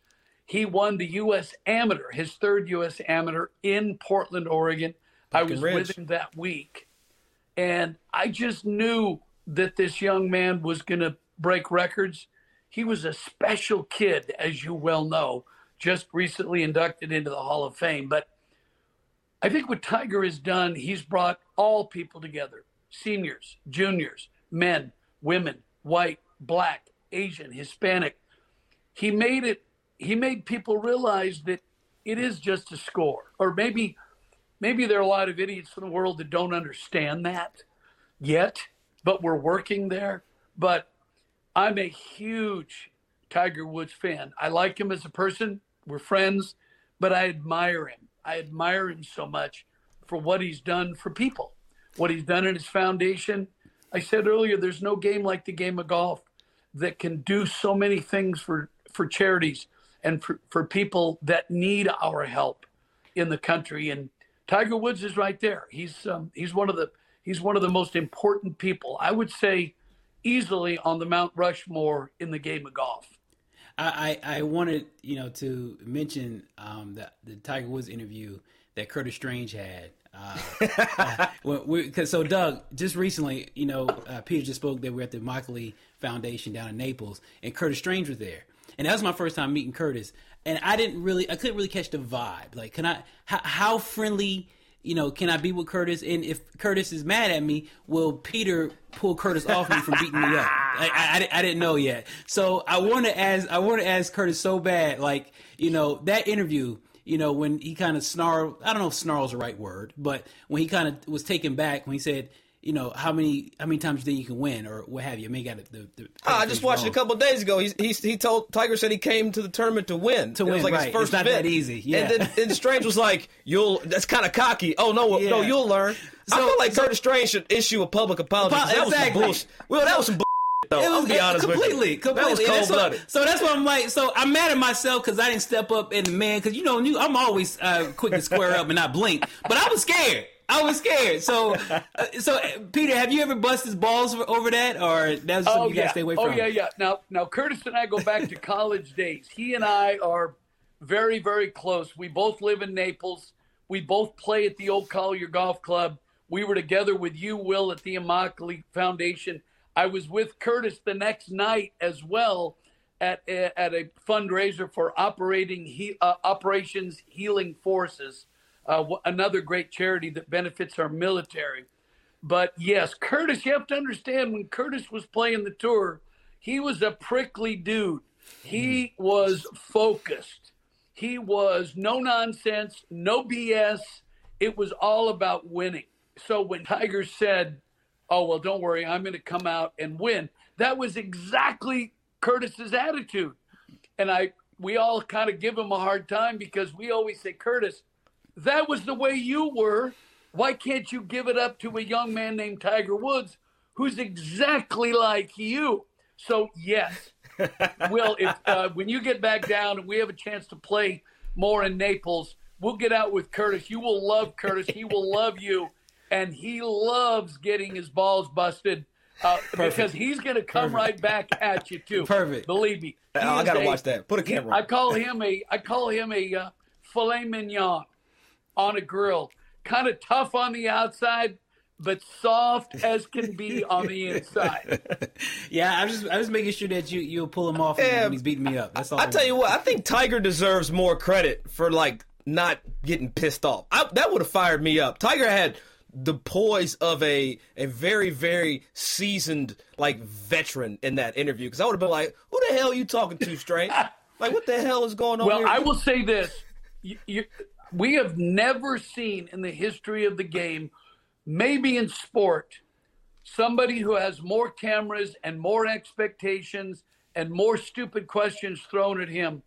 He won the U.S. Amateur, his third U.S. Amateur in Portland, Oregon. I was with him that week. And I just knew that this young man was going to break records. He was a special kid, as you well know, just recently inducted into the Hall of Fame. But I think what Tiger has done, he's brought all people together seniors, juniors, men, women, white, black, Asian, Hispanic. He made it he made people realize that it is just a score. Or maybe maybe there are a lot of idiots in the world that don't understand that yet, but we're working there. But I'm a huge Tiger Woods fan. I like him as a person. We're friends, but I admire him. I admire him so much for what he's done for people, what he's done in his foundation. I said earlier, there's no game like the game of golf that can do so many things for, for charities and for, for people that need our help in the country. And Tiger Woods is right there. He's um, he's one of the he's one of the most important people. I would say easily on the Mount Rushmore in the game of golf. I, I, I wanted you know to mention um, the the Tiger Woods interview that Curtis Strange had. Uh, uh, so Doug, just recently, you know, uh, Peter just spoke that we're at the Immokalee Foundation down in Naples, and Curtis Strange was there and that was my first time meeting Curtis. And I didn't really, I couldn't really catch the vibe. Like, can I? How, how friendly? You know, can I be with Curtis? And if Curtis is mad at me, will Peter pull Curtis off me from beating me up? I, I, I, didn't know yet. So I want to ask, I want to ask Curtis so bad. Like, you know, that interview, you know, when he kind of snarled, I don't know if snarl is the right word, but when he kind of was taken back when he said, you know how many how many times you think you can win or what have you. I mean, got the, the, the I just watched wrong. it a couple days ago. He, he he told Tiger said he came to the tournament to win. To it win, was like right. his first it's not event. that easy. Yeah. And then and Strange was like, "You'll that's kind of cocky." Oh no, yeah. no, you'll learn. So, I feel like so, Curtis Strange should issue a public apology. That exactly. was some bullshit. Well, that was some. Though. It was, I'll be honest completely, with you. completely. That was cold blooded. So, so, that's what I'm like. So I'm mad at myself because I didn't step up in the man. Because you know, I'm always uh, quick to square up and not blink. But I was scared. I was scared. So, uh, so uh, Peter, have you ever busted balls for, over that, or that's something oh, you yeah. gotta stay away oh, from? Oh yeah, yeah. Now, now Curtis and I go back to college days. He and I are very, very close. We both live in Naples. We both play at the Old Collier Golf Club. We were together with you, Will, at the Immokalee Foundation. I was with Curtis the next night as well at a, at a fundraiser for operating he, uh, Operations Healing Forces uh, another great charity that benefits our military. But yes, Curtis, you have to understand when Curtis was playing the tour, he was a prickly dude. He was focused. He was no nonsense, no BS. It was all about winning. So when Tiger said, Oh, well, don't worry, I'm going to come out and win, that was exactly Curtis's attitude. And I, we all kind of give him a hard time because we always say, Curtis, that was the way you were. Why can't you give it up to a young man named Tiger Woods who's exactly like you? So, yes, Will, if uh, when you get back down and we have a chance to play more in Naples, we'll get out with Curtis. You will love Curtis. He will love you. And he loves getting his balls busted uh, because he's going to come Perfect. right back at you too. Perfect. Believe me. I got to watch that. Put a camera. I call him a I call him a uh, filet mignon on a grill. Kind of tough on the outside, but soft as can be on the inside. yeah, I was just I was just making sure that you you'll pull him off yeah, when he's beating me up. That's all. I, I tell you what, I think Tiger deserves more credit for like not getting pissed off. I, that would have fired me up. Tiger had the poise of a a very very seasoned like veteran in that interview because I would have been like, "Who the hell are you talking to, Strange?" Like, what the hell is going on Well, here? I will say this: you, you, we have never seen in the history of the game, maybe in sport, somebody who has more cameras and more expectations and more stupid questions thrown at him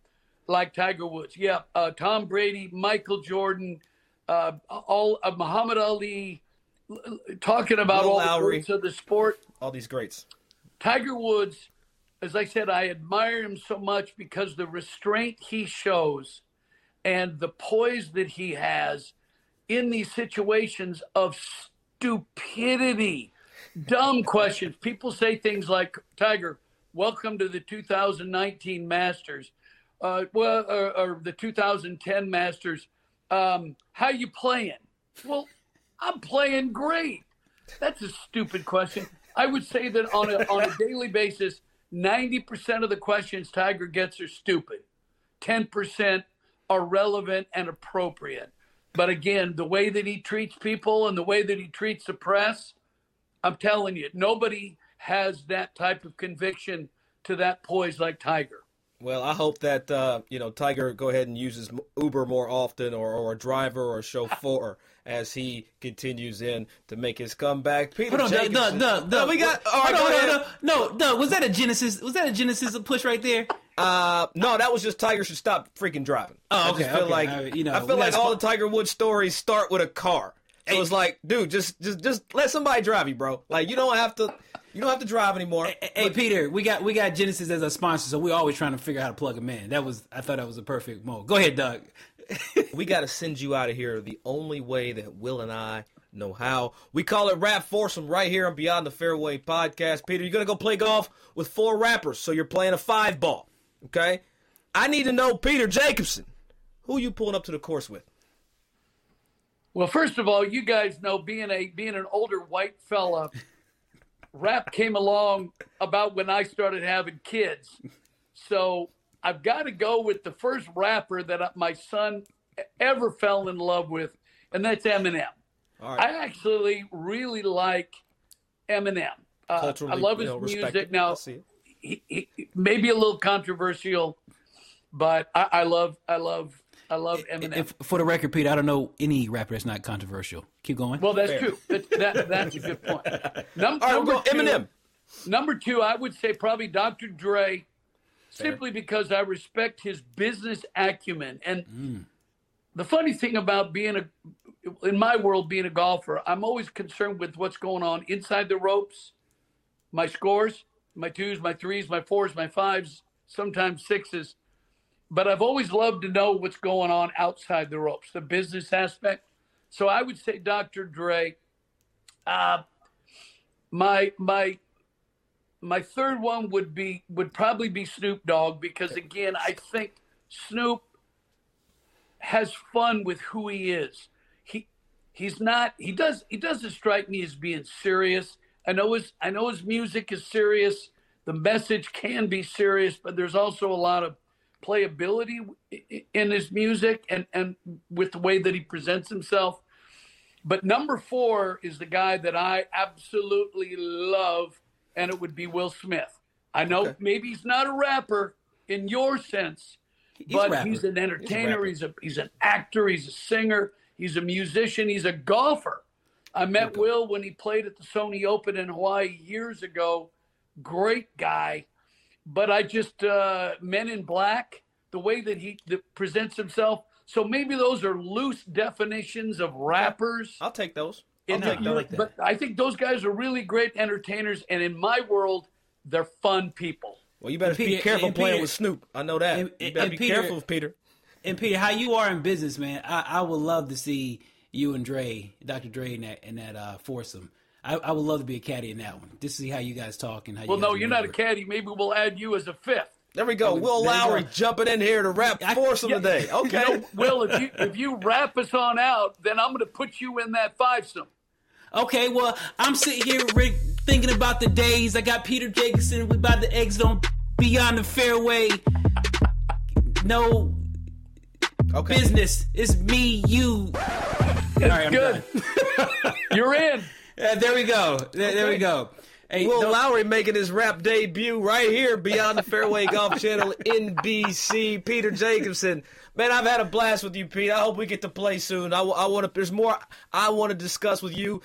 like Tiger Woods. Yeah, uh, Tom Brady, Michael Jordan, uh, all uh, Muhammad Ali, l- talking about Will all Lowry. the greats of the sport. All these greats. Tiger Woods, as I said, I admire him so much because the restraint he shows and the poise that he has in these situations of stupidity, dumb questions. People say things like, Tiger, welcome to the 2019 Masters, uh, well, or, or the 2010 Masters. Um, how you playing? Well, I'm playing great. That's a stupid question. I would say that on a on a daily basis, ninety percent of the questions Tiger gets are stupid. Ten percent are relevant and appropriate. But again, the way that he treats people and the way that he treats the press, I'm telling you, nobody has that type of conviction to that poise like Tiger. Well, I hope that uh, you know Tiger go ahead and uses Uber more often, or, or a driver or a chauffeur as he continues in to make his comeback. Peter Hold on, Doug, Jacobsen- Doug, Doug, Doug. No, we got. All right, Hold go on, ahead. hold no, no, was that a Genesis? Was that a Genesis push right there? Uh, no, that was just Tiger should stop freaking driving. Oh, I okay, just feel okay. like right, you know, I feel like all the Tiger Woods stories start with a car. So it's like, dude, just just just let somebody drive you, bro. Like you don't have to you don't have to drive anymore. Hey, hey, Peter, we got we got Genesis as a sponsor, so we're always trying to figure out how to plug them in. That was I thought that was a perfect mode. Go ahead, Doug. we got to send you out of here the only way that Will and I know how. We call it Rap Foursome right here on Beyond the Fairway podcast. Peter, you're going to go play golf with four rappers, so you're playing a five ball, okay? I need to know, Peter Jacobsen, who you pulling up to the course with? Well, first of all, you guys know being a being an older white fella, rap came along about when I started having kids. So I've got to go with the first rapper that my son ever fell in love with, and that's Eminem. Right. I actually really like Eminem. Uh, I love you his know, music. Now, I see it. He, he, maybe a little controversial, but I, I love, I love, I love Eminem. If, for the record, Peter, I don't know any rapper that's not controversial. Keep going. Well, that's true. That, that, that's a good point. Num- All right, number we'll go two, Eminem. Number two, I would say probably Dr. Dre, simply because I respect his business acumen. And mm. the funny thing about being a, in my world, being a golfer, I'm always concerned with what's going on inside the ropes, my scores, my twos, my threes, my fours, my fives, sometimes sixes. But I've always loved to know what's going on outside the ropes, the business aspect. So I would say Dr. Dre. Uh, my my my third one would be would probably be Snoop Dogg because again I think Snoop has fun with who he is. He he's not he does he doesn't strike me as being serious. I know his I know his music is serious. The message can be serious, but there's also a lot of playability in his music and and with the way that he presents himself. But number four is the guy that I absolutely love, and it would be Will Smith. I know maybe he's not a rapper in your sense, a but he's an entertainer. rapper. He's a he's an actor. He's a singer. He's a musician. He's a golfer. I met Will when he played at the Sony Open in Hawaii years ago. Great guy, but I just uh, Men in Black, the way that he that presents himself. So maybe those are loose definitions of rappers. I'll take those. I'll take the- those. But I think those guys are really great entertainers, and in my world, they're fun people. Well, you better And be Peter- careful and playing Peter- with Snoop. I know that. and- you better and be Peter- careful, Peter. And Peter, how you are in business, man? I, I would love to see you and Dre, Dr. Dre, and that in that uh, foursome. I, I would love to be a caddy in that one, just to see how you guys talk and how. Well, you no, you're not a caddy. Maybe we'll add you as a fifth. There we go. Will there you Lowry go. jumping in here to rap I- foursome Yeah. today. Okay. You know, Will, if you if you wrap us on out, then I'm going to put you in that fivesome. Okay, well, I'm sitting here Rick, thinking about the days. I got Peter Jacobsen. We about to exit on Beyond the Fairway. No okay. business. It's me, you. All right, I'm Good. done. You're in. Uh, there we go. There, there we go. Hey, Will Lowry making his rap debut right here, Beyond the Fairway Golf Channel, NBC. Peter Jacobsen, man, I've had a blast with you, Pete. I hope we get to play soon. I, want to. There's more I want to discuss with you,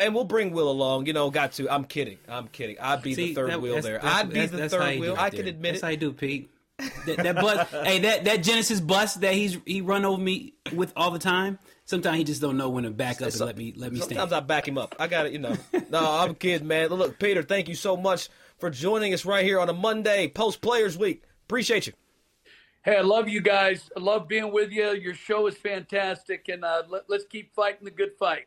and we'll bring Will along. You know, got to. I'm kidding. I'm kidding. I'd be the third that- wheel that's- there. that's- I'd be that's- the that's third wheel. I can admit That's it. how you do, Pete. That, that bus, hey, that that Genesis bus that he's he run over me with all the time. Sometimes he just don't know when to back up and let me let me stand. Sometimes I back him up. I got it, you know. no, I'm kidding, man. Look, Peter, thank you so much for joining us right here on a Monday post Players Week. Appreciate you. Hey, I love you guys. I love being with you. Your show is fantastic, and uh, let, let's keep fighting the good fight.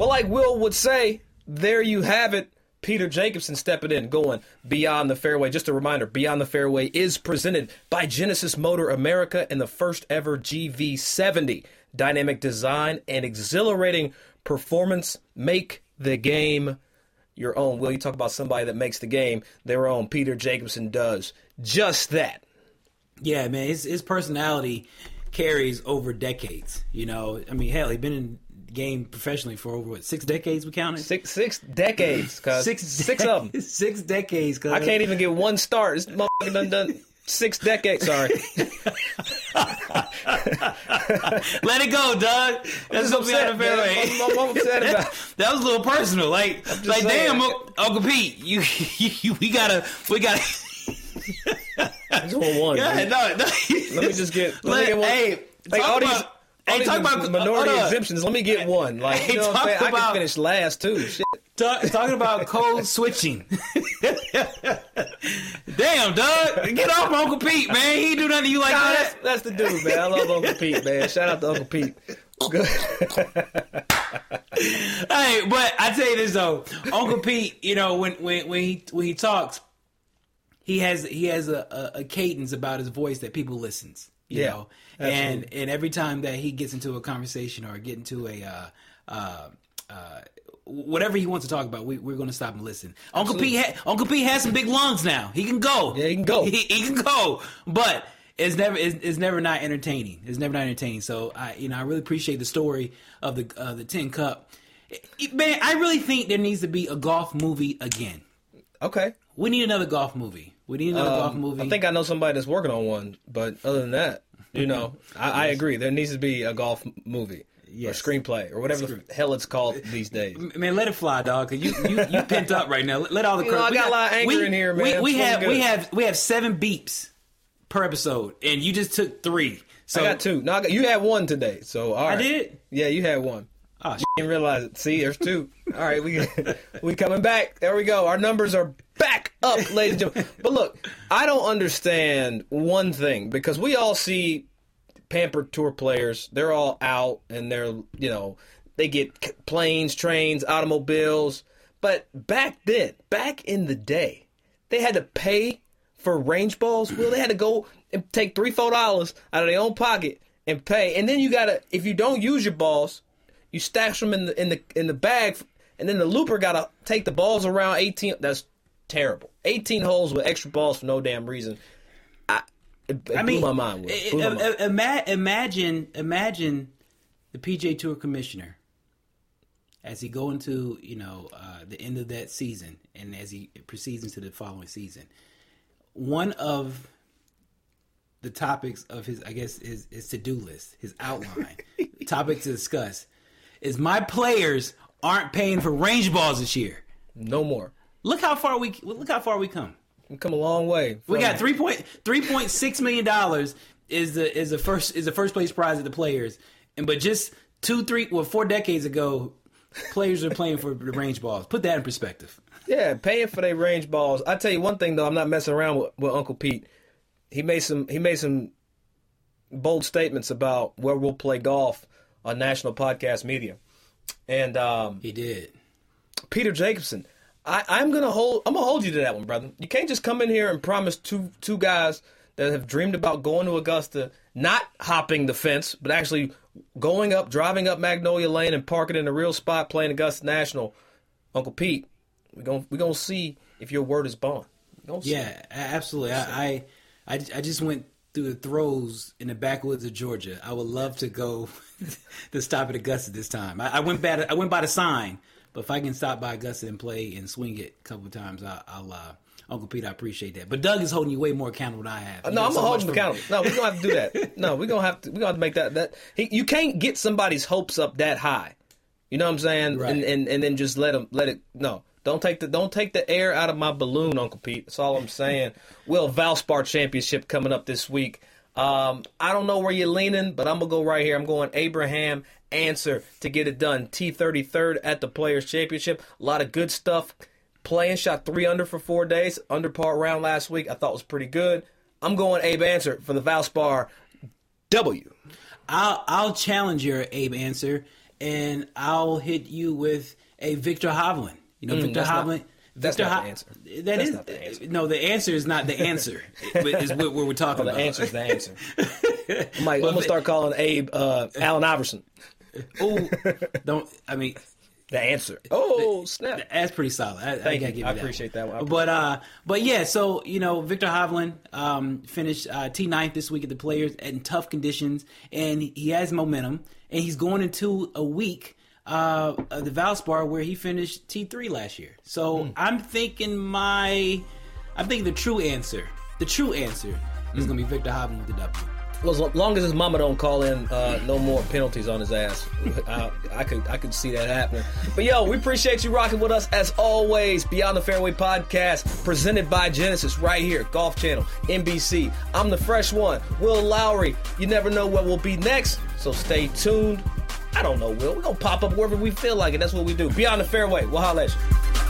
Well, like Will would say, there you have it. Peter Jacobsen stepping in, going beyond the fairway. Just a reminder Beyond the Fairway is presented by Genesis Motor America and the first ever GV70. Dynamic design and exhilarating performance make the game your own. Will you talk about somebody that makes the game their own? Peter Jacobsen does just that. Yeah, man, his his personality carries over decades. You know, I mean, hell, he's been in game professionally for over what six decades. We counted Six six decades, cuz six six of them. six decades. Cause I can't even get one start. This motherfucker done done six decades. Sorry. let it go, Doug. That's what we upset, on the fairway. I'm- I'm upset about that was a little personal. Like, like, saying. damn, Uncle- Pete, you, you, we gotta, we gotta. I just want one. Yeah, no, no. Let me just get. Let, me get one. hey, like talk all about- all hey, talk about- minority exemptions. Let me get one. Like Hey, you know talk saying? I about- can finish last too. Shit. Talk, talking about code switching. Damn, Doug, get off Uncle Pete, man. He do nothing to you like Nah, that. that's, that's the dude, man. I love Uncle Pete, man. Shout out to Uncle Pete. Good. Hey, but I tell you this though, Uncle Pete, you know when when when he when he talks, he has he has a, a, a cadence about his voice that people listens. You Yeah, know, and and every time that he gets into a conversation or get into a uh, uh, uh, whatever he wants to talk about, we, we're going to stop and listen. Uncle Pete, ha- Uncle Pete has some big lungs now. He can go. Yeah, he can go. He, he can go, but. It's never it's, it's never not entertaining. It's never not entertaining. So I you know I really appreciate the story of the uh, the Tin Cup. Man, I really think there needs to be a golf movie again. Okay. We need another golf movie. We need another golf Um, movie. I think I know somebody that's working on one, but other than that, you know, I, I agree. There needs to be a golf movie Yes. or screenplay or whatever the hell it's called these days. man, let it fly, dog. you you you pent up right now. Let, let all the You know, I we got a lot of anger we- in here, man. we It's have feeling we have we have seven beeps per episode, and you just took three. So I got two. No, I got, you had one today. So all right. I did? Yeah, you had one. Oh, didn't realize it. See, there's two. All right, we we coming back. There we go. Our numbers are back up, ladies and gentlemen. But look, I don't understand one thing because we all see pampered tour players. They're all out and they're you know they get planes, trains, automobiles. But back then, back in the day, they had to pay for range balls. Well, they had to go and take three, four dollars out of their own pocket and pay. And then you gotta, if you don't use your balls, you stash them in the in the in the bag, and then the looper gotta take the balls around eighteen. That's terrible. Eighteen holes with extra balls for no damn reason. I, it, it I blew mean, my mind. It my mind. ima- imagine imagine the PJ Tour commissioner as he go into you know uh, the end of that season and as he proceeds into the following season. One of the topics of his, I guess, his, his to do list, his outline, topic to discuss, is my players aren't paying for range balls this year. no more. Look how far we look how far we come. We've come a long way. We got three point three point six million dollars is the is the first is the first place prize of the players, and but just two three well four decades ago, players are playing for the range balls. Put that in perspective. Yeah, paying for their range balls. I tell you one thing though, I'm not messing around with, with Uncle Pete. He made some he made some bold statements about where we'll play golf on national podcast media. and um, He did. Peter Jacobsen. I, I'm gonna hold. I'm gonna hold you to that one, brother. You can't just come in here and promise two two guys that have dreamed about going to Augusta, not hopping the fence, but actually going up, driving up Magnolia Lane and parking in a real spot, playing Augusta National. Uncle Pete, we're gonna we're gonna see if your word is bond. Yeah, absolutely. I, I, I just went through the throws in the backwoods of Georgia. I would love to go to stop at Augusta this time. I, I went by, I went by the sign, but if I can stop by Augusta and play and swing it a couple of times, I, I'll. Uh, Uncle Pete, I appreciate that. But Doug is holding you way more accountable than I have. You No, I'm so gonna hold him accountable. No, we're gonna have to do that. No, we're gonna have to. We're gonna have to make that. That he, you can't get somebody's hopes up that high. You know what I'm saying? Right. And, and and then just let them let it. No, don't take the don't take the air out of my balloon, Uncle Pete. That's all I'm saying. Will Valspar Championship coming up this week. Um, I don't know where you're leaning, but I'm gonna go right here. I'm going Abraham Ancer to get it done. T33rd at the Players Championship. A lot of good stuff. Playing shot three under for four days. Under par round last week. I thought was pretty good. I'm going Abe Ancer for the Valspar W. I'll I'll challenge your Abe Ancer, and I'll hit you with a Viktor Hovland. You know, Viktor Mm, that's not- Hovland. that's Viktor not Ho- the answer. That That's is- not the answer. no. The answer is not the answer. is what, we're talking Oh, the about. answer's the answer. I'm, like, I'm gonna start calling Abe uh, Allen Iverson. Oh, don't. I mean, The answer. Oh snap! That's pretty solid. I, I, Thank gotta you. I that appreciate that one. I But uh, but yeah, so you know, Viktor Hovland um, finished uh, T 9th this week at the Players in tough conditions, and he has momentum, and he's going into a week. Uh, of the Valspar where he finished T three last year. So Hmm. I'm thinking my, I'm thinking the true answer, the true answer is gonna be Viktor Hovland with the W. Well, as long as his mama don't call in uh, no more penalties on his ass, I, I could I could see that happening. But yo, we appreciate you rocking with us as always. Beyond the Fairway podcast, presented by Genesis, right here, Golf Channel, NBC. I'm the fresh one, Will Lowry. You never know what will be next, so stay tuned. I don't know, Will. We're gonna pop up wherever we feel like it. That's what we do. Beyond the Fairway. We'll at you.